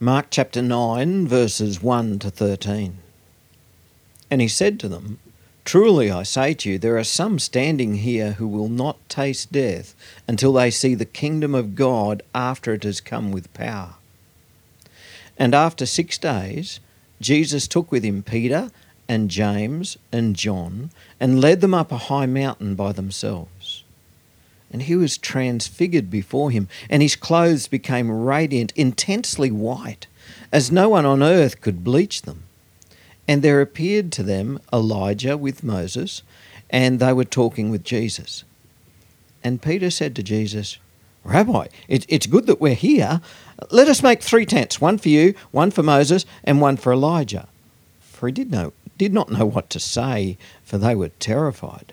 Mark chapter 9, verses 1 to 13. And he said to them, Truly I say to you, there are some standing here who will not taste death until they see the kingdom of God after it has come with power. And after six days, Jesus took with him Peter and James and John and led them up a high mountain by themselves. And he was transfigured before him, and his clothes became radiant, intensely white, as no one on earth could bleach them. And there appeared to them Elijah with Moses, and they were talking with Jesus. And Peter said to Jesus, Rabbi, it, it's good that we're here. Let us make three tents one for you, one for Moses, and one for Elijah. For he did, know, did not know what to say, for they were terrified.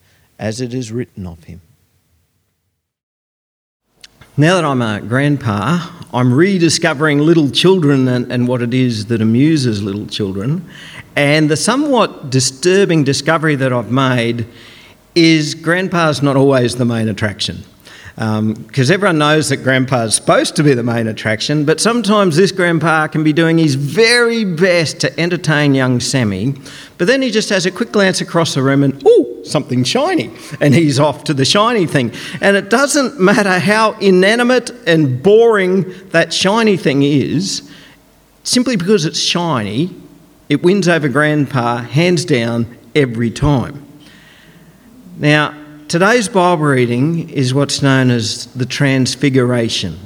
as it is written of him. Now that I'm a grandpa, I'm rediscovering little children and, and, what it is that amuses little children. And the somewhat disturbing discovery that I've made is grandpa's not always the main attraction. Because um, everyone knows that grandpa's supposed to be the main attraction, but sometimes this grandpa can be doing his very best to entertain young Sammy, but then he just has a quick glance across the room and, ooh, something shiny, and he's off to the shiny thing. And it doesn't matter how inanimate and boring that shiny thing is, simply because it's shiny, it wins over grandpa hands down every time. Now, today's Bible reading is what's known as the Transfiguration.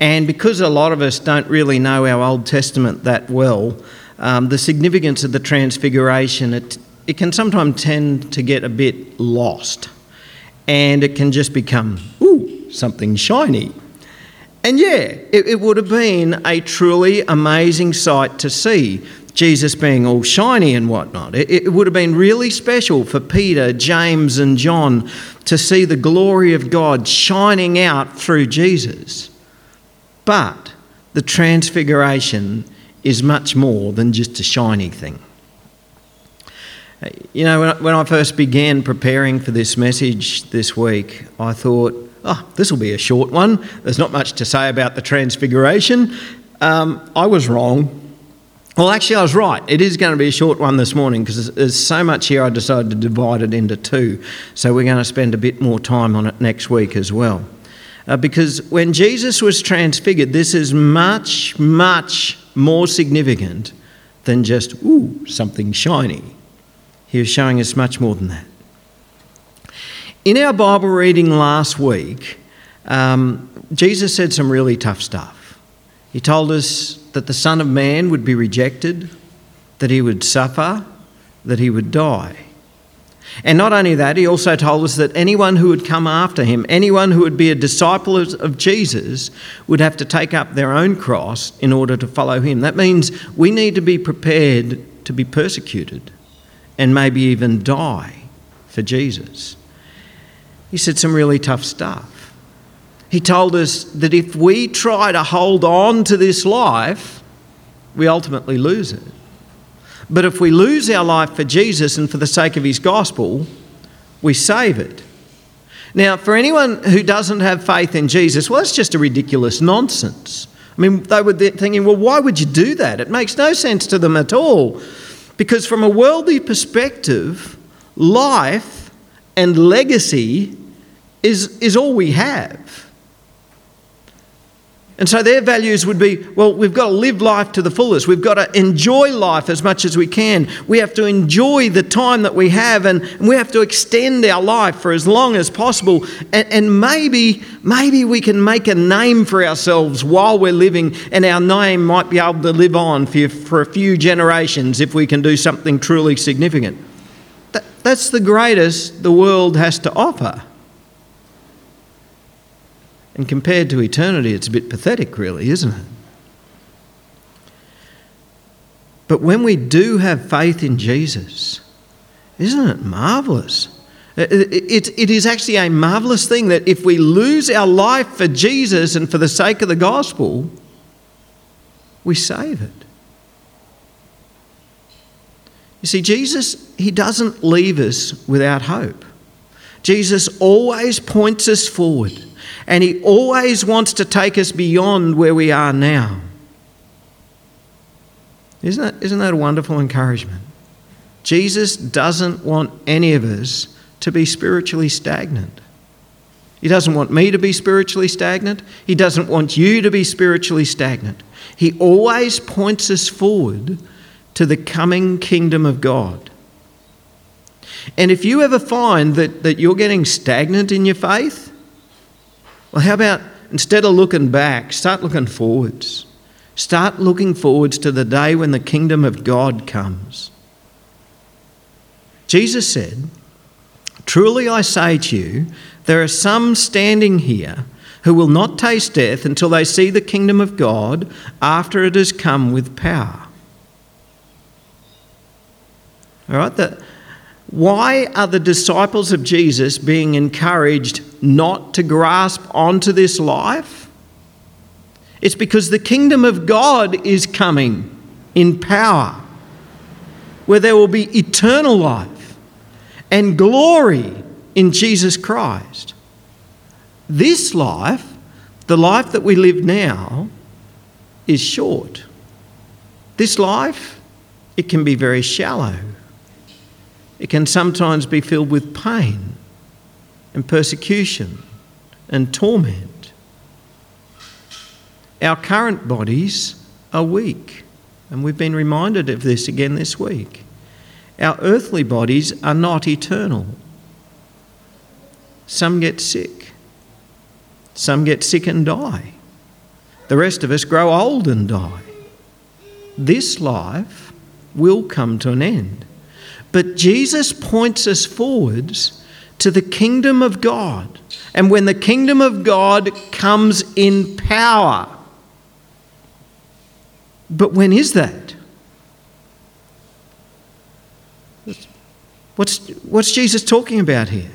And because a lot of us don't really know our Old Testament that well, um, the significance of the Transfiguration, it, it can sometimes tend to get a bit lost. And it can just become, ooh, something shiny. And yeah, it, it would have been a truly amazing sight to see Jesus being all shiny and whatnot. It, it, would have been really special for Peter, James, and John to see the glory of God shining out through Jesus. But the transfiguration is much more than just a shiny thing. You know, when I, when I first began preparing for this message this week, I thought, oh, this will be a short one. There's not much to say about the transfiguration. Um, I was wrong. Well, actually, I was right. It is going to be a short one this morning because there's so much here, I decided to divide it into two. So we're going to spend a bit more time on it next week as well. Uh, because when Jesus was transfigured, this is much, much more significant than just, ooh, something shiny. He was showing us much more than that. In our Bible reading last week, um, Jesus said some really tough stuff. He told us that the Son of Man would be rejected, that he would suffer, that he would die. And not only that, he also told us that anyone who would come after him, anyone who would be a disciple of Jesus, would have to take up their own cross in order to follow him. That means we need to be prepared to be persecuted and maybe even die for Jesus. He said some really tough stuff. He told us that if we try to hold on to this life, we ultimately lose it. But if we lose our life for Jesus and for the sake of his gospel, we save it. Now, for anyone who doesn't have faith in Jesus, well, that's just a ridiculous nonsense. I mean, they were thinking, well, why would you do that? It makes no sense to them at all. Because from a worldly perspective, life and legacy is, is all we have. And so their values would be well, we've got to live life to the fullest. We've got to enjoy life as much as we can. We have to enjoy the time that we have and we have to extend our life for as long as possible. And, and maybe, maybe we can make a name for ourselves while we're living, and our name might be able to live on for, for a few generations if we can do something truly significant. That, that's the greatest the world has to offer. And compared to eternity, it's a bit pathetic, really, isn't it? But when we do have faith in Jesus, isn't it marvellous? It, it, it is actually a marvellous thing that if we lose our life for Jesus and for the sake of the gospel, we save it. You see, Jesus, He doesn't leave us without hope. Jesus always points us forward and He always wants to take us beyond where we are now. Isn't that, isn't that a wonderful encouragement? Jesus doesn't want any of us to be spiritually stagnant. He doesn't want me to be spiritually stagnant. He doesn't want you to be spiritually stagnant. He always points us forward to the coming kingdom of God. And if you ever find that, that you're getting stagnant in your faith, well, how about instead of looking back, start looking forwards? Start looking forwards to the day when the kingdom of God comes. Jesus said, Truly I say to you, there are some standing here who will not taste death until they see the kingdom of God after it has come with power. All right, the, why are the disciples of Jesus being encouraged not to grasp onto this life? It's because the kingdom of God is coming in power, where there will be eternal life and glory in Jesus Christ. This life, the life that we live now, is short. This life, it can be very shallow. It can sometimes be filled with pain and persecution and torment. Our current bodies are weak, and we've been reminded of this again this week. Our earthly bodies are not eternal. Some get sick, some get sick and die. The rest of us grow old and die. This life will come to an end. But Jesus points us forwards to the kingdom of God. And when the kingdom of God comes in power. But when is that? What's, what's Jesus talking about here?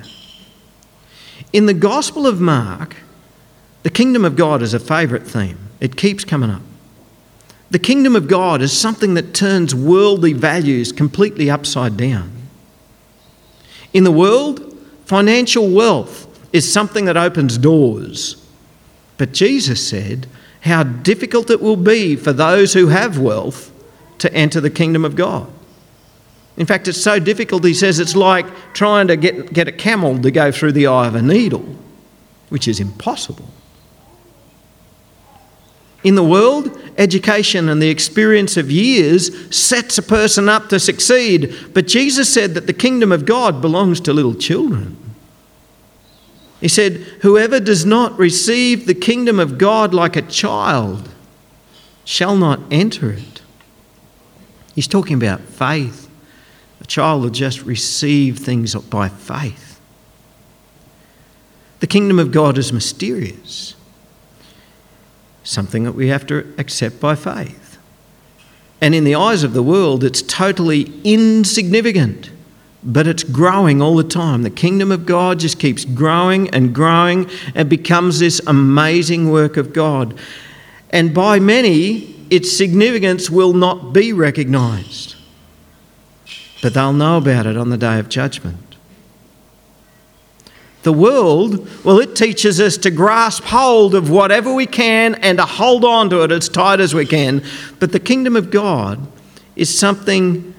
In the Gospel of Mark, the kingdom of God is a favourite theme. It keeps coming up. The kingdom of God is something that turns worldly values completely upside down. In the world, financial wealth is something that opens doors. But Jesus said how difficult it will be for those who have wealth to enter the kingdom of God. In fact, it's so difficult, he says, it's like trying to get, get a camel to go through the eye of a needle, which is impossible. In the world, education and the experience of years sets a person up to succeed. But Jesus said that the kingdom of God belongs to little children. He said, Whoever does not receive the kingdom of God like a child shall not enter it. He's talking about faith. A child will just receive things by faith. The kingdom of God is mysterious something that we have to accept by faith. And in the eyes of the world, it's totally insignificant, but it's growing all the time. The kingdom of God just keeps growing and growing and becomes this amazing work of God. And by many, its significance will not be recognised, but they'll know about it on the day of judgment. The world, well, it teaches us to grasp hold of whatever we can and to hold on to it as tight as we can. But the kingdom of God is something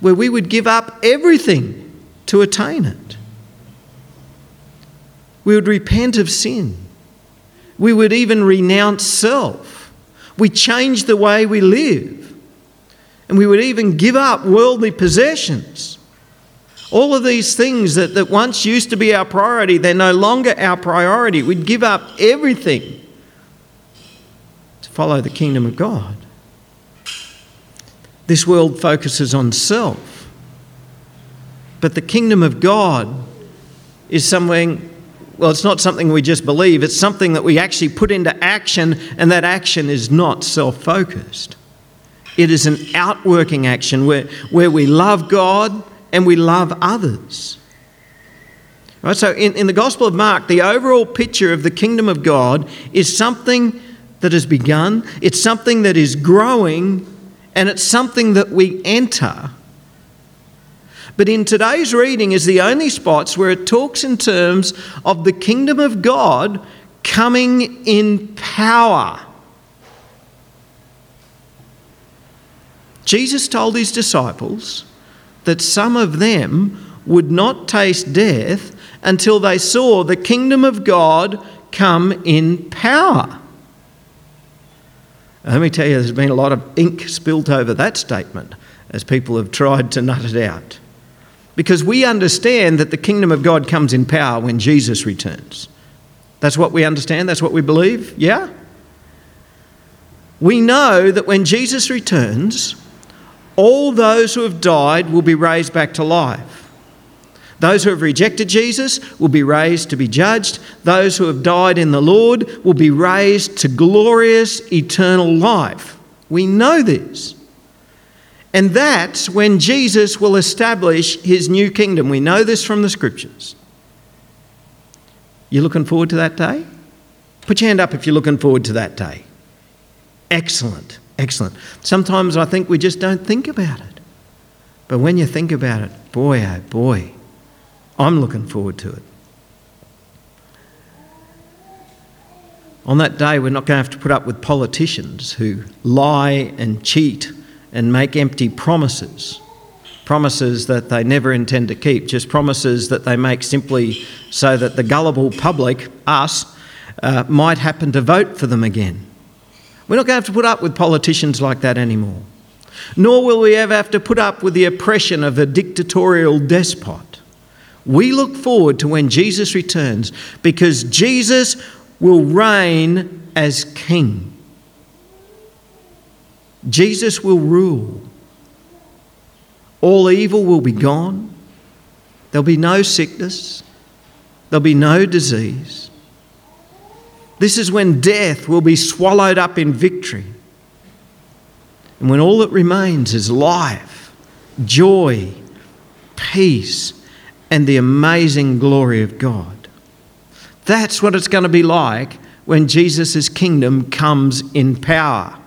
where we would give up everything to attain it. We would repent of sin. We would even renounce self. We change the way we live. And we would even give up worldly possessions. All of these things that, that once used to be our priority, they're no longer our priority. We'd give up everything to follow the kingdom of God. This world focuses on self. But the kingdom of God is something, well, it's not something we just believe, it's something that we actually put into action, and that action is not self focused. It is an outworking action where, where we love God and we love others. Right, so in, in the Gospel of Mark, the overall picture of the kingdom of God is something that has begun, it's something that is growing, and it's something that we enter. But in today's reading is the only spots where it talks in terms of the kingdom of God coming in power. Jesus told his disciples that some of them would not taste death until they saw the kingdom of God come in power. Let me tell you, there's been a lot of ink spilt over that statement as people have tried to nut it out. Because we understand that the kingdom of God comes in power when Jesus returns. That's what we understand, that's what we believe, yeah? We know that when Jesus returns, all those who have died will be raised back to life. Those who have rejected Jesus will be raised to be judged. Those who have died in the Lord will be raised to glorious eternal life. We know this. And that's when Jesus will establish his new kingdom. We know this from the scriptures. You looking forward to that day? Put your hand up if you're looking forward to that day. Excellent. Excellent. Sometimes I think we just don't think about it. But when you think about it, boy, oh boy, I'm looking forward to it. On that day, we're not going to have to put up with politicians who lie and cheat and make empty promises. Promises that they never intend to keep, just promises that they make simply so that the gullible public, us, uh, might happen to vote for them again. We're not going to have to put up with politicians like that anymore. Nor will we ever have to put up with the oppression of a dictatorial despot. We look forward to when Jesus returns because Jesus will reign as king. Jesus will rule. All evil will be gone. There'll be no sickness. There'll be no disease. This is when death will be swallowed up in victory. And when all that remains is life, joy, peace, and the amazing glory of God. That's what it's going to be like when Jesus' kingdom comes in power.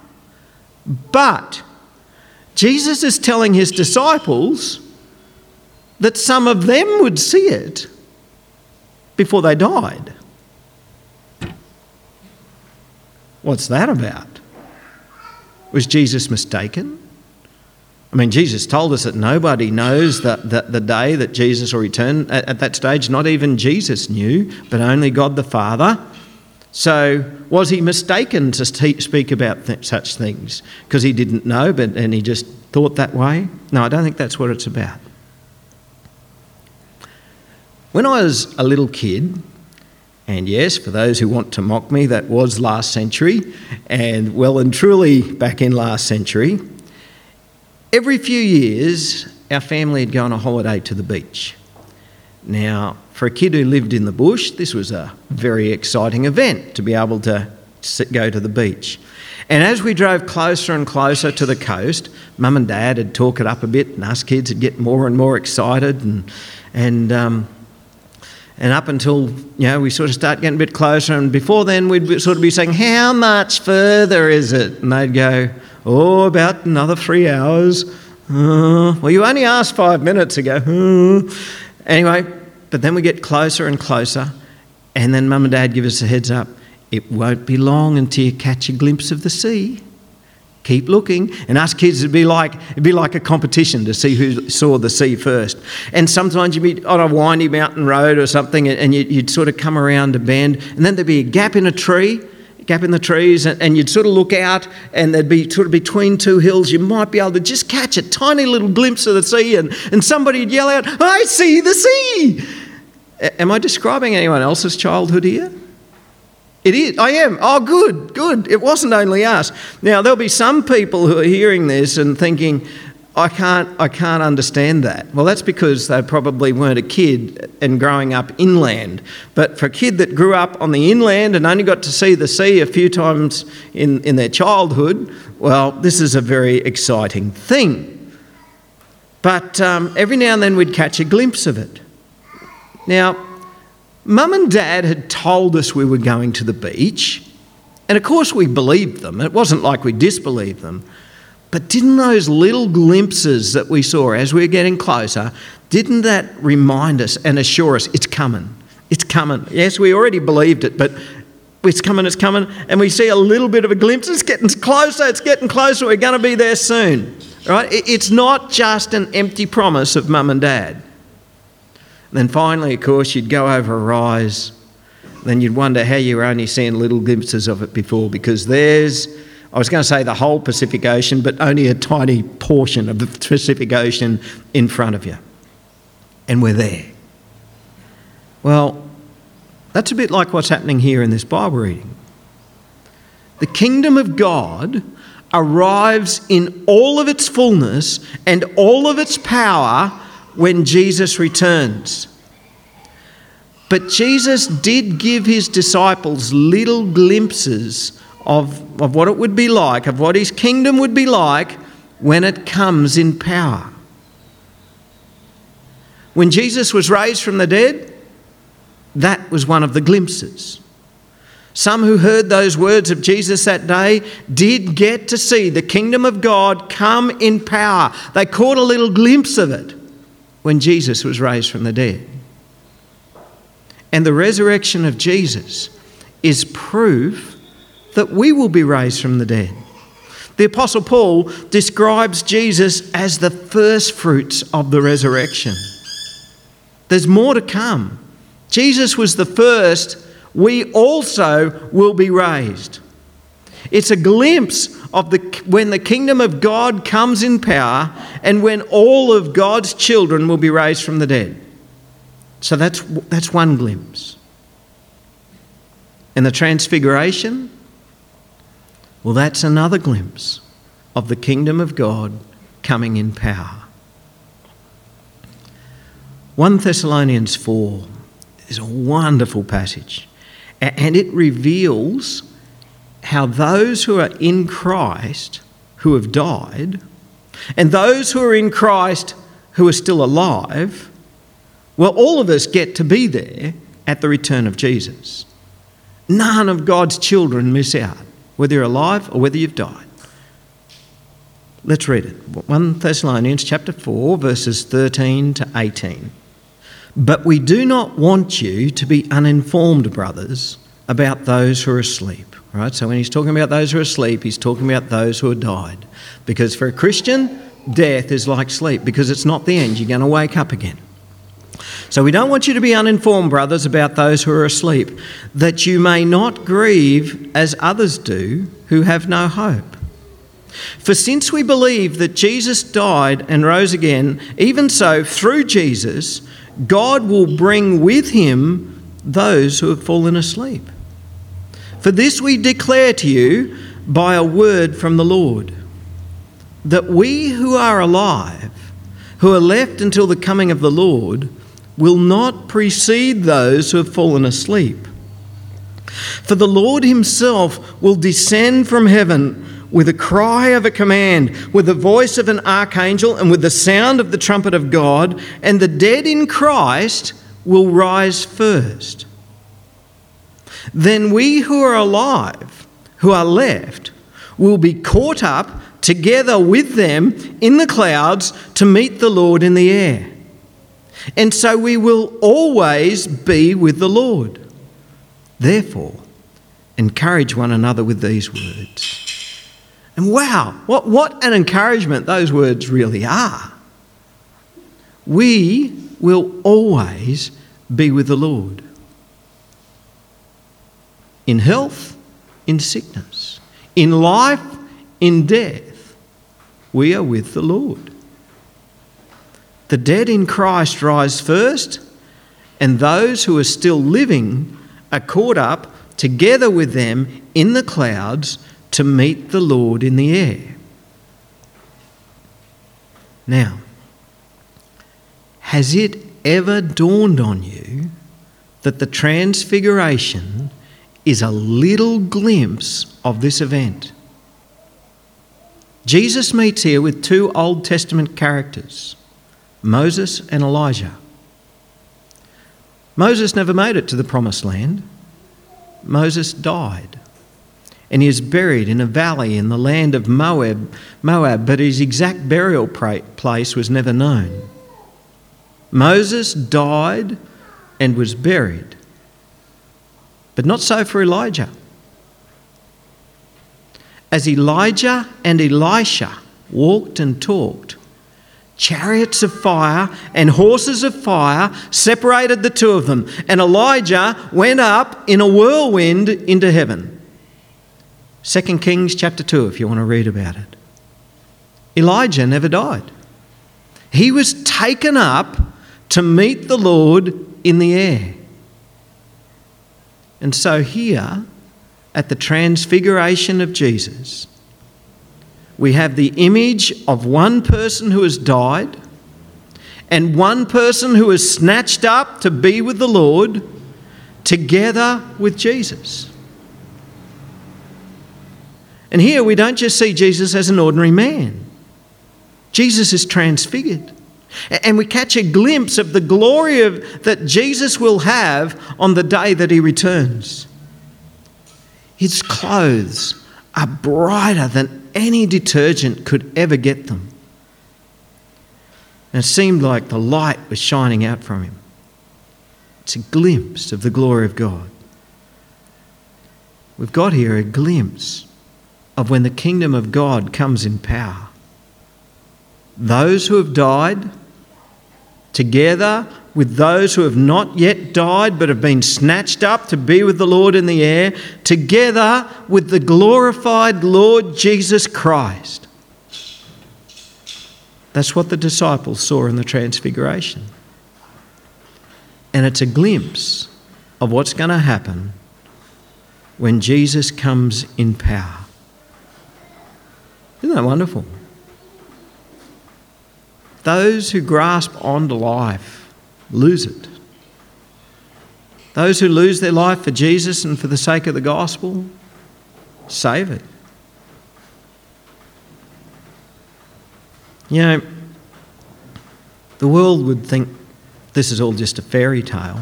But Jesus is telling his disciples that some of them would see it before they died. What's that about? Was Jesus mistaken? I mean, Jesus told us that nobody knows that, the day that Jesus will return. At, at that stage, not even Jesus knew, but only God the Father. So, was he mistaken to speak about th- such things because he didn't know, but and he just thought that way? No, I don't think that's what it's about. When I was a little kid, and yes, for those who want to mock me, that was last century, and well and truly back in last century. Every few years, our family had gone on a holiday to the beach. Now, for a kid who lived in the bush, this was a very exciting event to be able to go to the beach. And as we drove closer and closer to the coast, mum and dad had talk it up a bit, and us kids would get more and more excited. And, and um, and up until you know we sort of start getting a bit closer and before then we'd sort of be saying how much further is it? And they'd go oh about another three hours. Uh, well you only asked five minutes ago. Uh. anyway but then we get closer and closer and then mum and dad give us a heads up it won't be long until you catch a glimpse of the sea Keep looking. And us kids, it'd be like it'd be like a competition to see who saw the sea first. And sometimes you'd be on a windy mountain road or something, and you'd sort of come around a bend, and then there'd be a gap in a tree, gap in the trees, and you'd sort of look out, and there'd be sort of between two hills, you might be able to just catch a tiny little glimpse of the sea, and, and somebody'd yell out, I see the sea! Am I describing anyone else's childhood here? It is. I am. Oh, good, good. It wasn't only us. Now, there'll be some people who are hearing this and thinking, I can't, I can't understand that. Well, that's because they probably weren't a kid and growing up inland. But for a kid that grew up on the inland and only got to see the sea a few times in, in their childhood, well, this is a very exciting thing. But um, every now and then we'd catch a glimpse of it. Now, Mum and Dad had told us we were going to the beach, and of course we believed them. It wasn't like we disbelieved them. But didn't those little glimpses that we saw as we were getting closer, didn't that remind us and assure us it's coming? It's coming. Yes, we already believed it, but it's coming, it's coming. And we see a little bit of a glimpse. It's getting closer, it's getting closer. We're going to be there soon. Right? It's not just an empty promise of mum and dad. Then finally, of course, you'd go over a rise. Then you'd wonder how you were only seeing little glimpses of it before because there's, I was going to say the whole Pacific Ocean, but only a tiny portion of the Pacific Ocean in front of you. And we're there. Well, that's a bit like what's happening here in this Bible reading. The kingdom of God arrives in all of its fullness and all of its power when Jesus returns. But Jesus did give his disciples little glimpses of, of what it would be like, of what his kingdom would be like when it comes in power. When Jesus was raised from the dead, that was one of the glimpses. Some who heard those words of Jesus that day did get to see the kingdom of God come in power. They caught a little glimpse of it when Jesus was raised from the dead. And the resurrection of Jesus is proof that we will be raised from the dead. The Apostle Paul describes Jesus as the first fruits of the resurrection. There's more to come. Jesus was the first, we also will be raised. It's a glimpse of the, when the kingdom of God comes in power and when all of God's children will be raised from the dead. So that's, that's one glimpse. And the transfiguration, well, that's another glimpse of the kingdom of God coming in power. 1 Thessalonians 4 is a wonderful passage, and it reveals how those who are in Christ who have died and those who are in Christ who are still alive, well, all of us get to be there at the return of Jesus. None of God's children miss out, whether you're alive or whether you've died. Let's read it. 1 Thessalonians chapter 4 verses 13 to 18. But we do not want you to be uninformed, brothers, about those who are asleep Right? So when he's talking about those who are asleep, he's talking about those who have died. Because for a Christian, death is like sleep because it's not the end. You're going to wake up again. So we don't want you to be uninformed, brothers, about those who are asleep, that you may not grieve as others do who have no hope. For since we believe that Jesus died and rose again, even so, through Jesus, God will bring with him those who have fallen asleep. For this we declare to you by a word from the Lord, that we who are alive, who are left until the coming of the Lord, will not precede those who have fallen asleep. For the Lord himself will descend from heaven with a cry of a command, with the voice of an archangel, and with the sound of the trumpet of God, and the dead in Christ will rise first. Then we who are alive, who are left, will be caught up together with them in the clouds to meet the Lord in the air. And so we will always be with the Lord. Therefore, encourage one another with these words. And wow, what, what an encouragement those words really are. We will always be with the Lord. In health, in sickness, in life, in death, we are with the Lord. The dead in Christ rise first, and those who are still living are caught up together with them in the clouds to meet the Lord in the air. Now, has it ever dawned on you that the Transfiguration is a little glimpse of this event? Jesus meets here with two Old Testament characters, Moses and Elijah. Moses never made it to the Promised Land. Moses died and he is buried in a valley in the land of Moab, Moab but his exact burial place was never known. Moses died and was buried. But not so for Elijah. As Elijah and Elisha walked and talked, chariots of fire and horses of fire separated the two of them, and Elijah went up in a whirlwind into heaven. 2 Kings chapter 2, if you want to read about it. Elijah never died. He was taken up to meet the Lord in the air. And so, here at the transfiguration of Jesus, we have the image of one person who has died and one person who is snatched up to be with the Lord together with Jesus. And here we don't just see Jesus as an ordinary man, Jesus is transfigured. And we catch a glimpse of the glory of, that Jesus will have on the day that he returns. His clothes are brighter than any detergent could ever get them. And it seemed like the light was shining out from him. It's a glimpse of the glory of God. We've got here a glimpse of when the kingdom of God comes in power. Those who have died together with those who have not yet died but have been snatched up to be with the Lord in the air, together with the glorified Lord Jesus Christ. That's what the disciples saw in the Transfiguration. And it's a glimpse of what's going to happen when Jesus comes in power. Isn't that wonderful? Those who grasp onto life lose it. Those who lose their life for Jesus and for the sake of the gospel save it. You know, the world would think this is all just a fairy tale.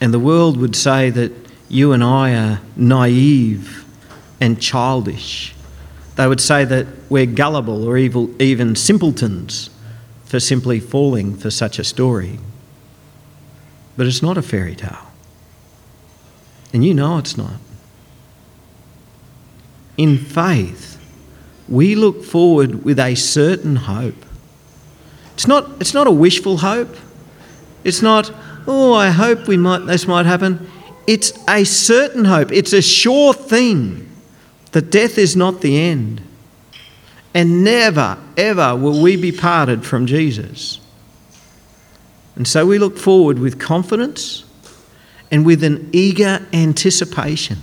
And the world would say that you and I are naive and childish they would say that we're gullible or evil, even simpletons for simply falling for such a story. But it's not a fairy tale. And you know it's not. In faith, we look forward with a certain hope. It's not, it's not a wishful hope. It's not, oh, I hope we might, this might happen. It's a certain hope. It's a sure thing that death is not the end. And never, ever will we be parted from Jesus. And so we look forward with confidence and with an eager anticipation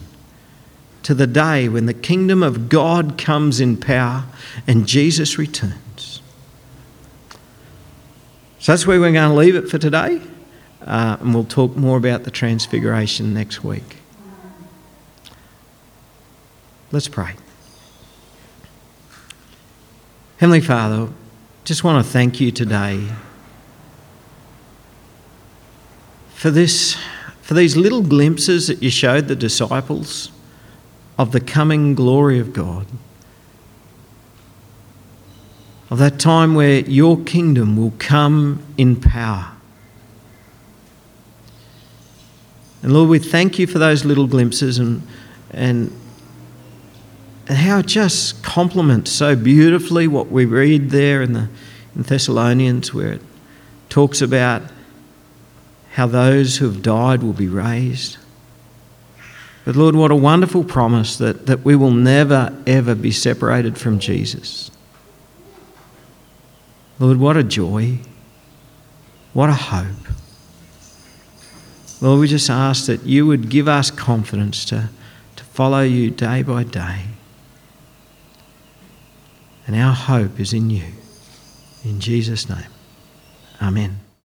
to the day when the kingdom of God comes in power and Jesus returns. So that's where we're going to leave it for today. Uh, and we'll talk more about the transfiguration next week. Let's pray. Heavenly Father, just want to thank you today for this for these little glimpses that you showed the disciples of the coming glory of God. Of that time where your kingdom will come in power. And Lord, we thank you for those little glimpses and and and how it just complements so beautifully what we read there in the in Thessalonians, where it talks about how those who have died will be raised. But Lord, what a wonderful promise that, that we will never, ever be separated from Jesus. Lord, what a joy. What a hope. Lord, we just ask that you would give us confidence to, to follow you day by day. And our hope is in you. In Jesus' name. Amen.